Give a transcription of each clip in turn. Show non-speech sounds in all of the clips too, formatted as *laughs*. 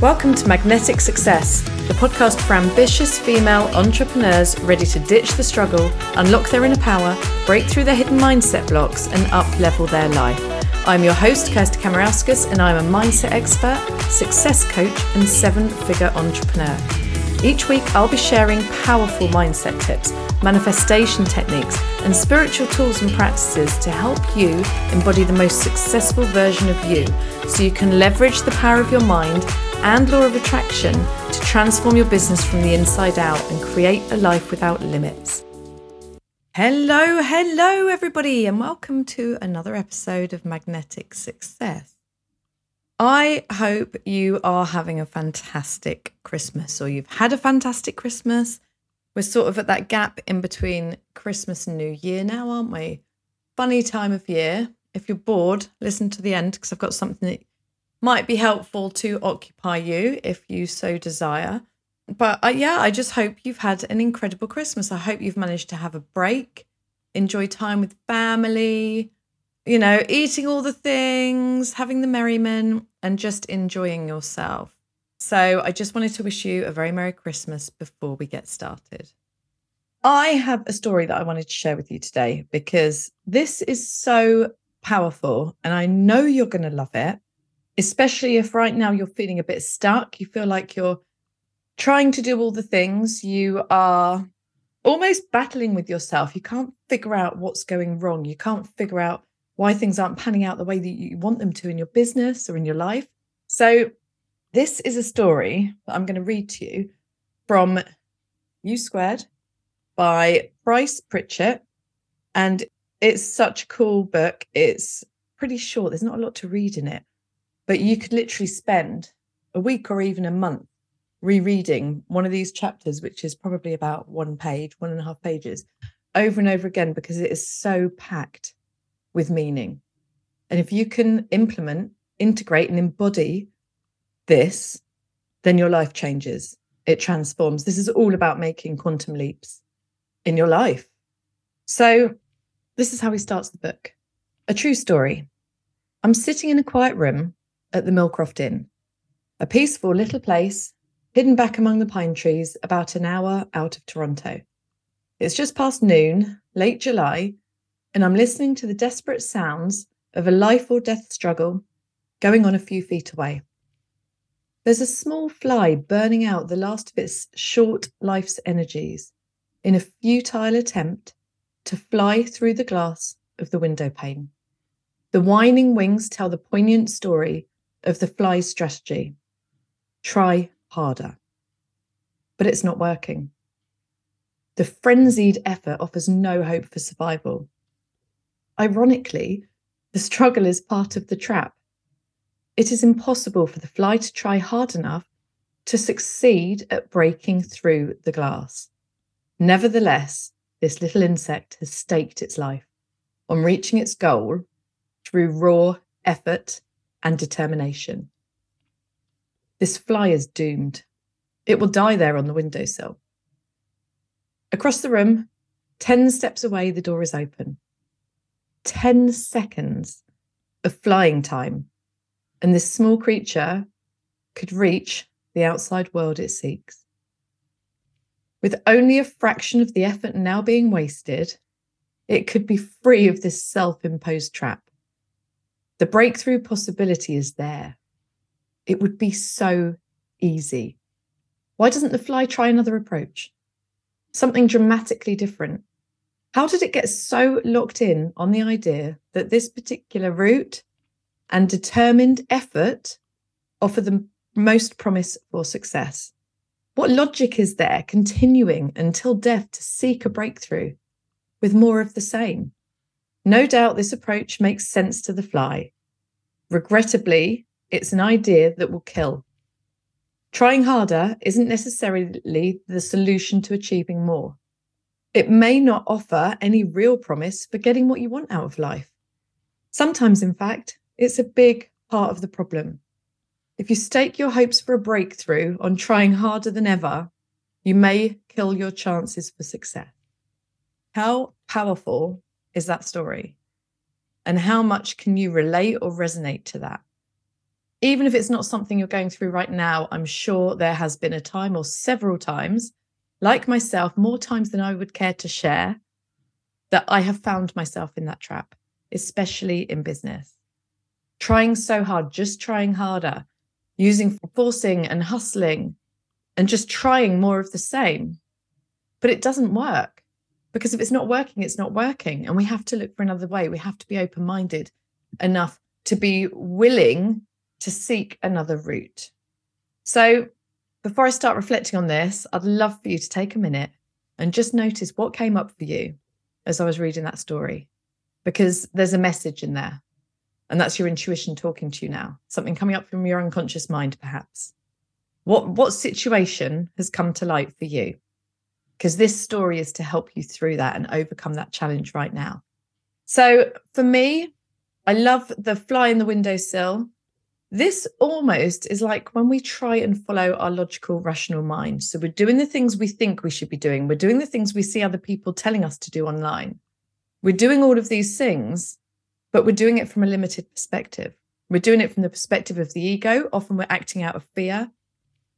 Welcome to Magnetic Success, the podcast for ambitious female entrepreneurs ready to ditch the struggle, unlock their inner power, break through their hidden mindset blocks, and up level their life. I'm your host, Kirsty Kamarauskas, and I'm a mindset expert, success coach, and seven figure entrepreneur. Each week, I'll be sharing powerful mindset tips, manifestation techniques, and spiritual tools and practices to help you embody the most successful version of you so you can leverage the power of your mind and law of attraction to transform your business from the inside out and create a life without limits. Hello, hello, everybody, and welcome to another episode of Magnetic Success. I hope you are having a fantastic Christmas or you've had a fantastic Christmas. We're sort of at that gap in between Christmas and New Year now, aren't we? Funny time of year. If you're bored, listen to the end because I've got something that might be helpful to occupy you if you so desire. But uh, yeah, I just hope you've had an incredible Christmas. I hope you've managed to have a break, enjoy time with family, you know, eating all the things, having the merriment, and just enjoying yourself. So I just wanted to wish you a very Merry Christmas before we get started. I have a story that I wanted to share with you today because this is so powerful and I know you're going to love it especially if right now you're feeling a bit stuck, you feel like you're trying to do all the things, you are almost battling with yourself. You can't figure out what's going wrong. You can't figure out why things aren't panning out the way that you want them to in your business or in your life. So, this is a story that I'm going to read to you from You Squared by Price Pritchett. And it's such a cool book. It's pretty short, there's not a lot to read in it. But you could literally spend a week or even a month rereading one of these chapters, which is probably about one page, one and a half pages, over and over again because it is so packed with meaning. And if you can implement, integrate, and embody this, then your life changes. It transforms. This is all about making quantum leaps in your life. So, this is how he starts the book a true story. I'm sitting in a quiet room at the Millcroft Inn, a peaceful little place hidden back among the pine trees about an hour out of Toronto. It's just past noon, late July, and I'm listening to the desperate sounds of a life or death struggle going on a few feet away. There's a small fly burning out the last of its short life's energies in a futile attempt to fly through the glass of the window pane. The whining wings tell the poignant story of the fly strategy try harder. But it's not working. The frenzied effort offers no hope for survival. Ironically, the struggle is part of the trap. It is impossible for the fly to try hard enough to succeed at breaking through the glass. Nevertheless, this little insect has staked its life on reaching its goal through raw effort and determination. This fly is doomed. It will die there on the windowsill. Across the room, 10 steps away, the door is open. 10 seconds of flying time, and this small creature could reach the outside world it seeks. With only a fraction of the effort now being wasted, it could be free of this self imposed trap. The breakthrough possibility is there. It would be so easy. Why doesn't the fly try another approach? Something dramatically different. How did it get so locked in on the idea that this particular route and determined effort offer the most promise for success? What logic is there continuing until death to seek a breakthrough with more of the same? No doubt this approach makes sense to the fly. Regrettably, it's an idea that will kill. Trying harder isn't necessarily the solution to achieving more. It may not offer any real promise for getting what you want out of life. Sometimes, in fact, it's a big part of the problem. If you stake your hopes for a breakthrough on trying harder than ever, you may kill your chances for success. How powerful is that story? And how much can you relate or resonate to that? even if it's not something you're going through right now, I'm sure there has been a time or several times, like myself, more times than I would care to share, that I have found myself in that trap, especially in business. Trying so hard, just trying harder, using forcing and hustling and just trying more of the same. But it doesn't work because if it's not working, it's not working. And we have to look for another way. We have to be open minded enough to be willing to seek another route. So, before I start reflecting on this, I'd love for you to take a minute and just notice what came up for you as I was reading that story, because there's a message in there. And that's your intuition talking to you now, something coming up from your unconscious mind, perhaps. What, what situation has come to light for you? Because this story is to help you through that and overcome that challenge right now. So, for me, I love the fly in the windowsill this almost is like when we try and follow our logical, rational mind. So we're doing the things we think we should be doing, we're doing the things we see other people telling us to do online. We're doing all of these things, but we're doing it from a limited perspective. We're doing it from the perspective of the ego. Often we're acting out of fear.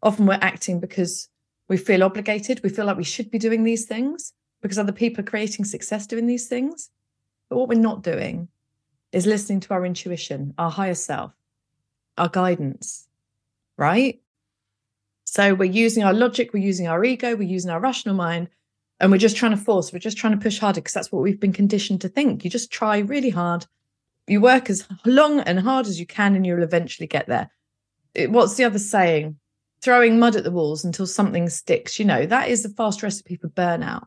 Often we're acting because we feel obligated. We feel like we should be doing these things because other people are creating success doing these things. But what we're not doing is listening to our intuition, our higher self our guidance, right? So we're using our logic, we're using our ego, we're using our rational mind, and we're just trying to force, we're just trying to push harder because that's what we've been conditioned to think. You just try really hard, you work as long and hard as you can, and you'll eventually get there. It, what's the other saying? Throwing mud at the walls until something sticks. You know, that is the fast recipe for burnout.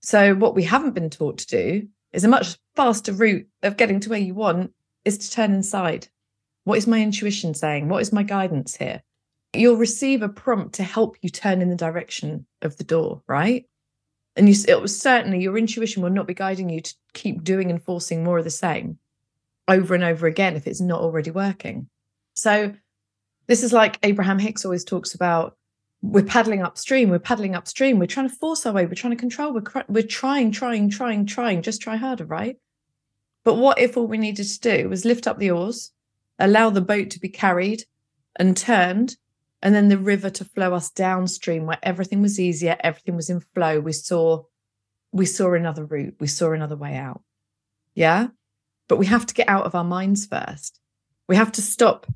So, what we haven't been taught to do is a much faster route of getting to where you want is to turn inside what is my intuition saying? What is my guidance here? You'll receive a prompt to help you turn in the direction of the door, right? And you, it was certainly your intuition will not be guiding you to keep doing and forcing more of the same over and over again if it's not already working. So, this is like Abraham Hicks always talks about we're paddling upstream, we're paddling upstream, we're trying to force our way, we're trying to control, we're, we're trying, trying, trying, trying, just try harder, right? But what if all we needed to do was lift up the oars, allow the boat to be carried and turned, and then the river to flow us downstream where everything was easier, everything was in flow. We saw we saw another route, we saw another way out. Yeah. But we have to get out of our minds first. We have to stop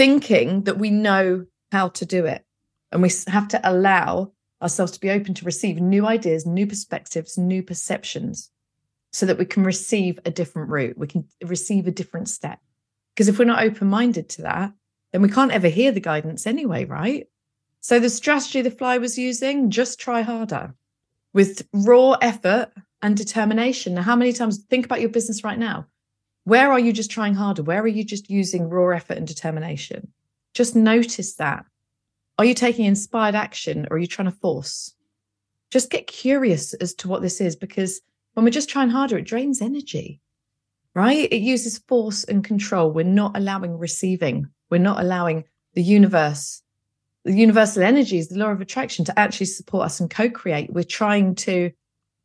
thinking that we know how to do it. And we have to allow ourselves to be open to receive new ideas, new perspectives, new perceptions so that we can receive a different route. We can receive a different step. Because if we're not open minded to that, then we can't ever hear the guidance anyway, right? So the strategy the fly was using, just try harder with raw effort and determination. Now, how many times think about your business right now? Where are you just trying harder? Where are you just using raw effort and determination? Just notice that. Are you taking inspired action or are you trying to force? Just get curious as to what this is because when we're just trying harder, it drains energy right? It uses force and control. We're not allowing receiving. We're not allowing the universe, the universal energies, the law of attraction to actually support us and co create. We're trying to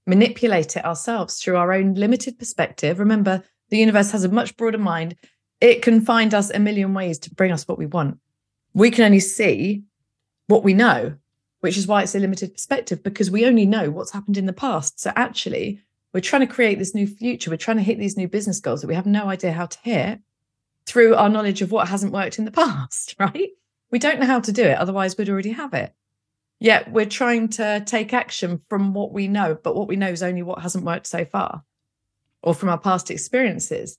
manipulate it ourselves through our own limited perspective. Remember, the universe has a much broader mind. It can find us a million ways to bring us what we want. We can only see what we know, which is why it's a limited perspective because we only know what's happened in the past. So actually, we're trying to create this new future. We're trying to hit these new business goals that we have no idea how to hit through our knowledge of what hasn't worked in the *laughs* past, right? We don't know how to do it. Otherwise, we'd already have it. Yet we're trying to take action from what we know, but what we know is only what hasn't worked so far or from our past experiences.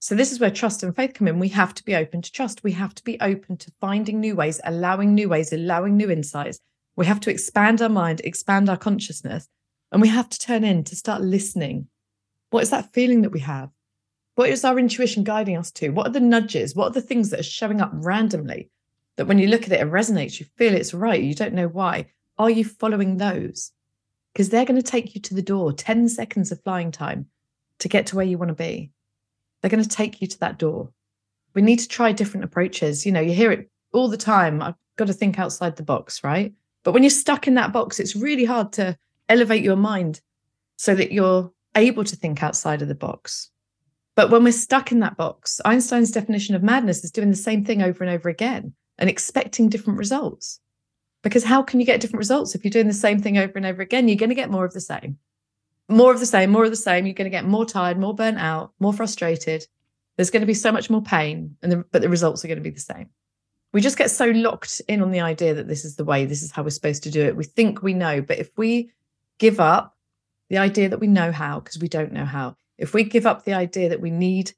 So, this is where trust and faith come in. We have to be open to trust. We have to be open to finding new ways, allowing new ways, allowing new insights. We have to expand our mind, expand our consciousness, and we have to turn in to start listening. What is that feeling that we have? What is our intuition guiding us to? What are the nudges? What are the things that are showing up randomly that when you look at it, it resonates? You feel it's right. You don't know why. Are you following those? Because they're going to take you to the door, 10 seconds of flying time to get to where you want to be. They're going to take you to that door. We need to try different approaches. You know, you hear it all the time. I've got to think outside the box, right? But when you're stuck in that box, it's really hard to elevate your mind so that you're able to think outside of the box. But when we're stuck in that box, Einstein's definition of madness is doing the same thing over and over again and expecting different results. Because how can you get different results if you're doing the same thing over and over again? You're going to get more of the same, more of the same, more of the same. You're going to get more tired, more burnt out, more frustrated. There's going to be so much more pain, and the, but the results are going to be the same. We just get so locked in on the idea that this is the way, this is how we're supposed to do it. We think we know, but if we give up the idea that we know how, because we don't know how, if we give up the idea that we need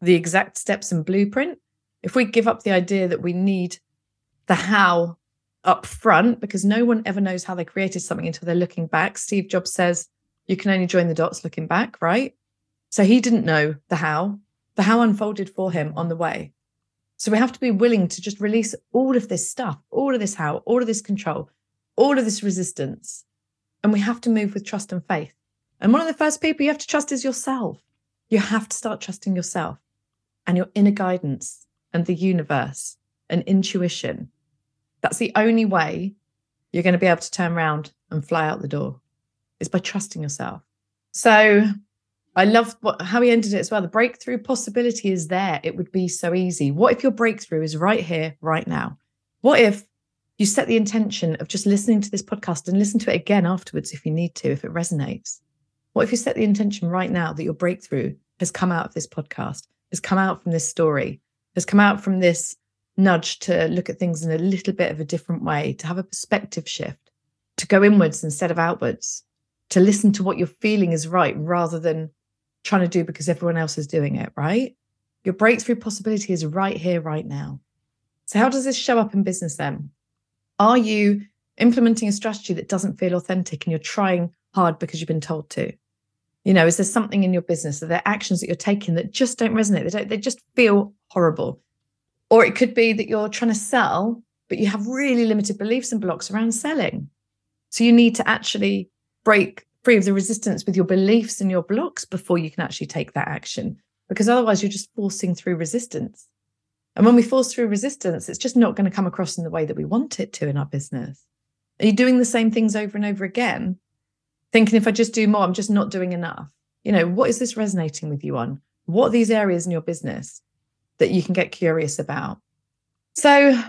the exact steps and blueprint, if we give up the idea that we need the how up front, because no one ever knows how they created something until they're looking back. Steve Jobs says you can only join the dots looking back, right? So he didn't know the how. The how unfolded for him on the way. So we have to be willing to just release all of this stuff, all of this how, all of this control, all of this resistance. And we have to move with trust and faith. And one of the first people you have to trust is yourself. You have to start trusting yourself and your inner guidance and the universe and intuition. That's the only way you're going to be able to turn around and fly out the door is by trusting yourself. So I love what, how he ended it as well. The breakthrough possibility is there. It would be so easy. What if your breakthrough is right here, right now? What if you set the intention of just listening to this podcast and listen to it again afterwards if you need to, if it resonates? What if you set the intention right now that your breakthrough has come out of this podcast, has come out from this story, has come out from this nudge to look at things in a little bit of a different way, to have a perspective shift, to go inwards instead of outwards, to listen to what you're feeling is right rather than trying to do because everyone else is doing it, right? Your breakthrough possibility is right here, right now. So, how does this show up in business then? Are you implementing a strategy that doesn't feel authentic and you're trying hard because you've been told to? You know, is there something in your business? Are there actions that you're taking that just don't resonate? They don't, they just feel horrible. Or it could be that you're trying to sell, but you have really limited beliefs and blocks around selling. So you need to actually break free of the resistance with your beliefs and your blocks before you can actually take that action. Because otherwise, you're just forcing through resistance. And when we force through resistance, it's just not going to come across in the way that we want it to in our business. Are you doing the same things over and over again? thinking if I just do more, I'm just not doing enough. You know, what is this resonating with you on? What are these areas in your business that you can get curious about? So,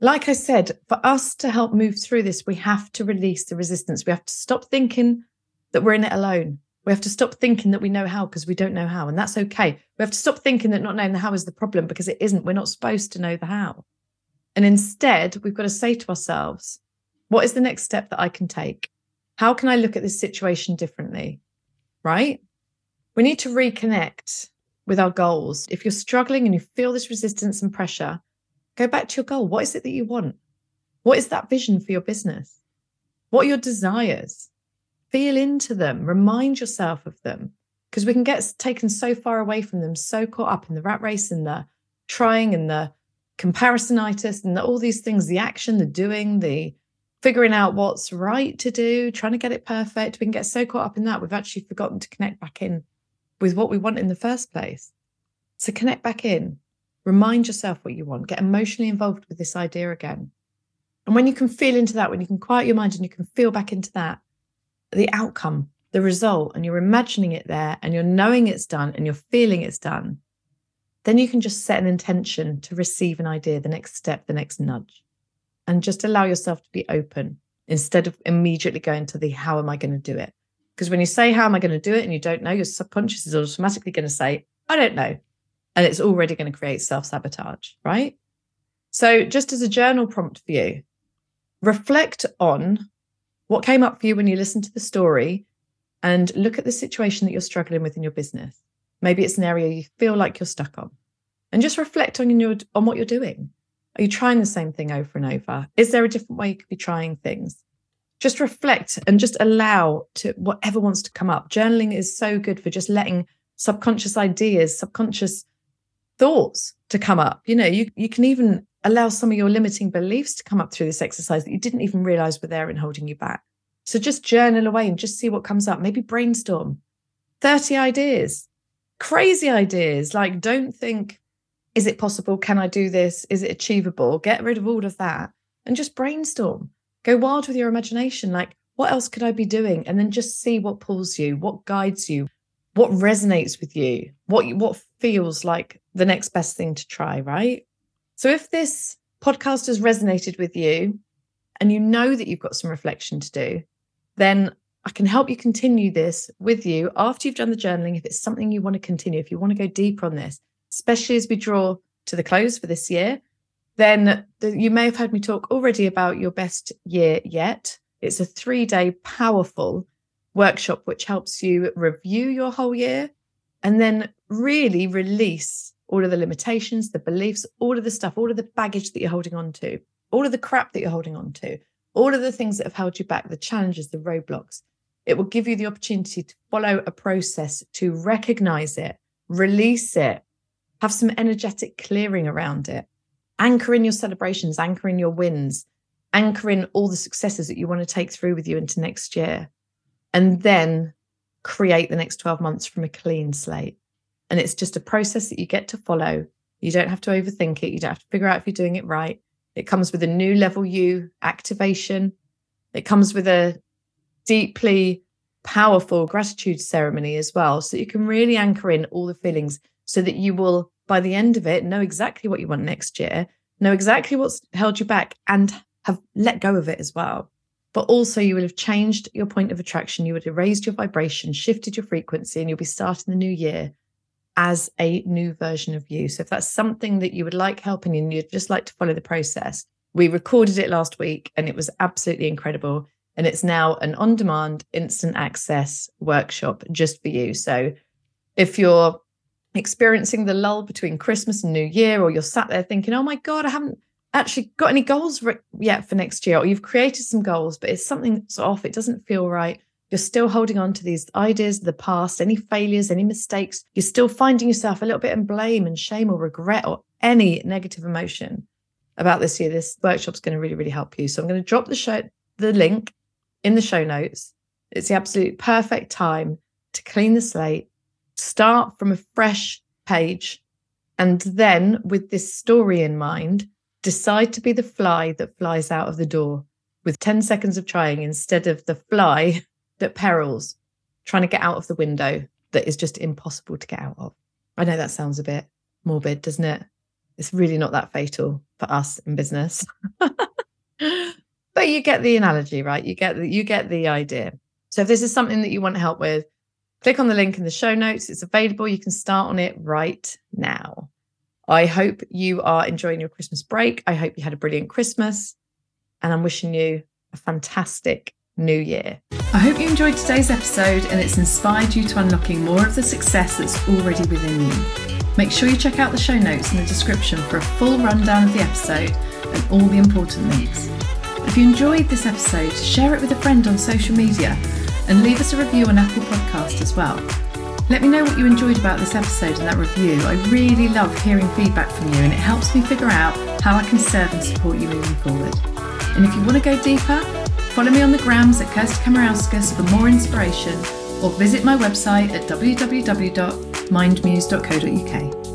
like I said, for us to help move through this, we have to release the resistance. We have to stop thinking that we're in it alone. We have to stop thinking that we know how because we don't know how. And that's okay. We have to stop thinking that not knowing the how is the problem because it isn't. We're not supposed to know the how. And instead, we've got to say to ourselves, what is the next step that I can take? How can I look at this situation differently? Right? We need to reconnect with our goals. If you're struggling and you feel this resistance and pressure, go back to your goal. What is it that you want? What is that vision for your business? What are your desires? Feel into them, remind yourself of them, because we can get taken so far away from them, so caught up in the rat race and the trying and the comparisonitis and the, all these things the action, the doing, the figuring out what's right to do, trying to get it perfect. We can get so caught up in that, we've actually forgotten to connect back in with what we want in the first place. So connect back in, remind yourself what you want, get emotionally involved with this idea again. And when you can feel into that, when you can quiet your mind and you can feel back into that, the outcome, the result, and you're imagining it there and you're knowing it's done and you're feeling it's done, then you can just set an intention to receive an idea, the next step, the next nudge and just allow yourself to be open instead of immediately going to the how am I going to do it? Because when you say how am I going to do it and you don't know, your subconscious is automatically going to say, I don't know. And it's already going to create self sabotage, right? So, just as a journal prompt for you, reflect on what came up for you when you listened to the story and look at the situation that you're struggling with in your business. Maybe it's an area you feel like you're stuck on. And just reflect on your on what you're doing. Are you trying the same thing over and over? Is there a different way you could be trying things? Just reflect and just allow to whatever wants to come up. Journaling is so good for just letting subconscious ideas, subconscious thoughts to come up. You know, you, you can even allow some of your limiting beliefs to come up through this exercise that you didn't even realize were there and holding you back. So just journal away and just see what comes up. Maybe brainstorm 30 ideas, crazy ideas. Like, don't think is it possible? Can I do this? Is it achievable? Get rid of all of that and just brainstorm. Go wild with your imagination. Like, what else could I be doing? And then just see what pulls you, what guides you, what resonates with you, what what feels like the next best thing to try, right? So if this podcast has resonated with you and you know that you've got some reflection to do, then I can help you continue this with you after you've done the journaling. If it's something you want to continue, if you want to go deeper on this, especially as we draw to the close for this year, then the, you may have heard me talk already about your best year yet. It's a three day powerful workshop which helps you review your whole year and then really release all of the limitations, the beliefs, all of the stuff, all of the baggage that you're holding on to, all of the crap that you're holding on to, all of the things that have held you back, the challenges, the roadblocks. It will give you the opportunity to follow a process to recognize it, release it, have some energetic clearing around it, anchor in your celebrations, anchor in your wins, anchor in all the successes that you want to take through with you into next year and then create the next 12 months from a clean slate. And it's just a process that you get to follow. You don't have to overthink it. You don't have to figure out if you're doing it right. It comes with a new level you activation. It comes with a deeply powerful gratitude ceremony as well. So you can really anchor in all the feelings so that you will, by the end of it, know exactly what you want next year, know exactly what's held you back, and have let go of it as well but also you will have changed your point of attraction. You would have raised your vibration, shifted your frequency, and you'll be starting the new year as a new version of you. So if that's something that you would like helping and you'd just like to follow the process, we recorded it last week and it was absolutely incredible. And it's now an on demand, instant access workshop just for you. So if you're experiencing the lull between Christmas and New Year, or you're sat there thinking, oh my God, I haven't actually got any goals yet for next year, or you've created some goals, but it's something that's off, it doesn't feel right. You're still holding on to these ideas of the past, any failures, any mistakes. You're still finding yourself a little bit in blame and shame or regret or any negative emotion about this year. This workshop's going to really, really help you. So I'm going to drop the show, the link in the show notes. It's the absolute perfect time to clean the slate, start from a fresh page, and then with this story in mind, decide to be the fly that flies out of the door with 10 seconds of trying instead of the fly that perils trying to get out of the window that is just impossible to get out of. I know that sounds a bit morbid, doesn't it? It's really not that fatal for us in business. *laughs* but you get the analogy, right? You get the, you get the idea. So if this is something that you want help with, click on the link in the show notes. It's available. You can start on it right now. I hope you are enjoying your Christmas break. I hope you had a brilliant Christmas. And I'm wishing you a fantastic new year. I hope you enjoyed today's episode and it's inspired you to unlocking more of the success that's already within you. Make sure you check out the show notes in the description for a full rundown of the episode and all the important links. If you enjoyed this episode, share it with a friend on social media and leave us a review on Apple Podcast as well. Let me know what you enjoyed about this episode and that review. I really love hearing feedback from you and it helps me figure out how I can serve and support you moving forward. And if you want to go deeper, follow me on the grams at Kirsty Kamarauskas for more inspiration or visit my website at www.mindmuse.co.uk.